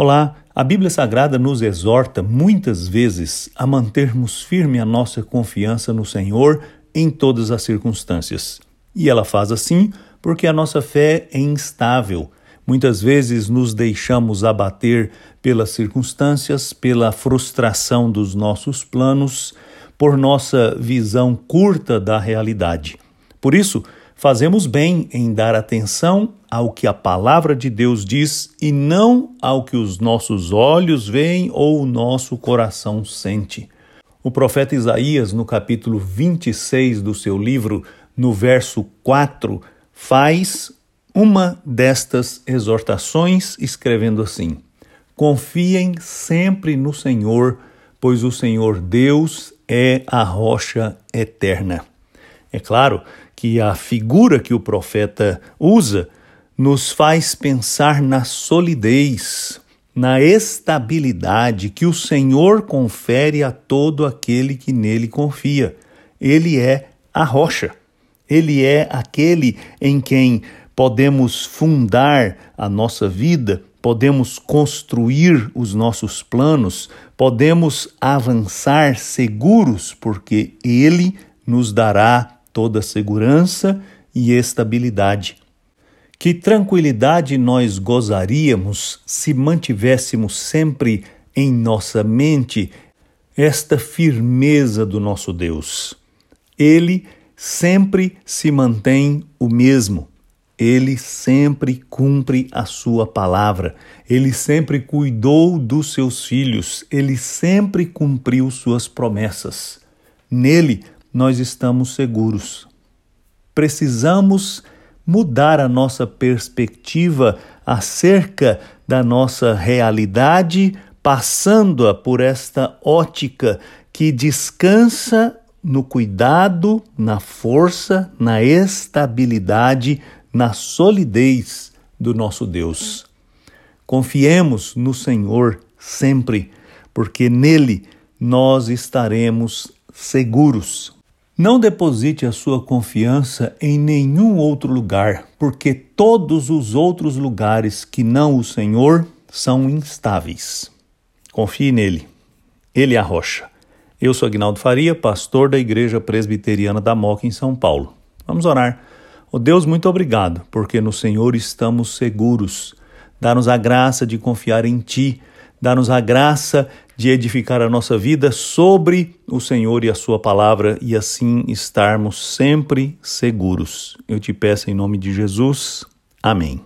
Olá, a Bíblia Sagrada nos exorta muitas vezes a mantermos firme a nossa confiança no Senhor em todas as circunstâncias. E ela faz assim porque a nossa fé é instável. Muitas vezes nos deixamos abater pelas circunstâncias, pela frustração dos nossos planos, por nossa visão curta da realidade. Por isso, fazemos bem em dar atenção ao que a palavra de Deus diz e não ao que os nossos olhos veem ou o nosso coração sente. O profeta Isaías, no capítulo 26 do seu livro, no verso 4, faz uma destas exortações, escrevendo assim: Confiem sempre no Senhor, pois o Senhor Deus é a rocha eterna. É claro que a figura que o profeta usa nos faz pensar na solidez, na estabilidade que o Senhor confere a todo aquele que nele confia. Ele é a rocha. Ele é aquele em quem podemos fundar a nossa vida, podemos construir os nossos planos, podemos avançar seguros, porque Ele nos dará toda segurança e estabilidade. Que tranquilidade nós gozaríamos se mantivéssemos sempre em nossa mente esta firmeza do nosso Deus. Ele sempre se mantém o mesmo. Ele sempre cumpre a sua palavra. Ele sempre cuidou dos seus filhos. Ele sempre cumpriu suas promessas. Nele nós estamos seguros. Precisamos mudar a nossa perspectiva acerca da nossa realidade, passando-a por esta ótica que descansa no cuidado, na força, na estabilidade, na solidez do nosso Deus. Confiemos no Senhor sempre, porque nele nós estaremos seguros. Não deposite a sua confiança em nenhum outro lugar, porque todos os outros lugares que não o Senhor são instáveis. Confie nele. Ele é a rocha. Eu sou Agnaldo Faria, pastor da Igreja Presbiteriana da Moca, em São Paulo. Vamos orar. Oh Deus, muito obrigado, porque no Senhor estamos seguros. Dá-nos a graça de confiar em Ti Dá-nos a graça de edificar a nossa vida sobre o Senhor e a Sua palavra e assim estarmos sempre seguros. Eu te peço em nome de Jesus. Amém.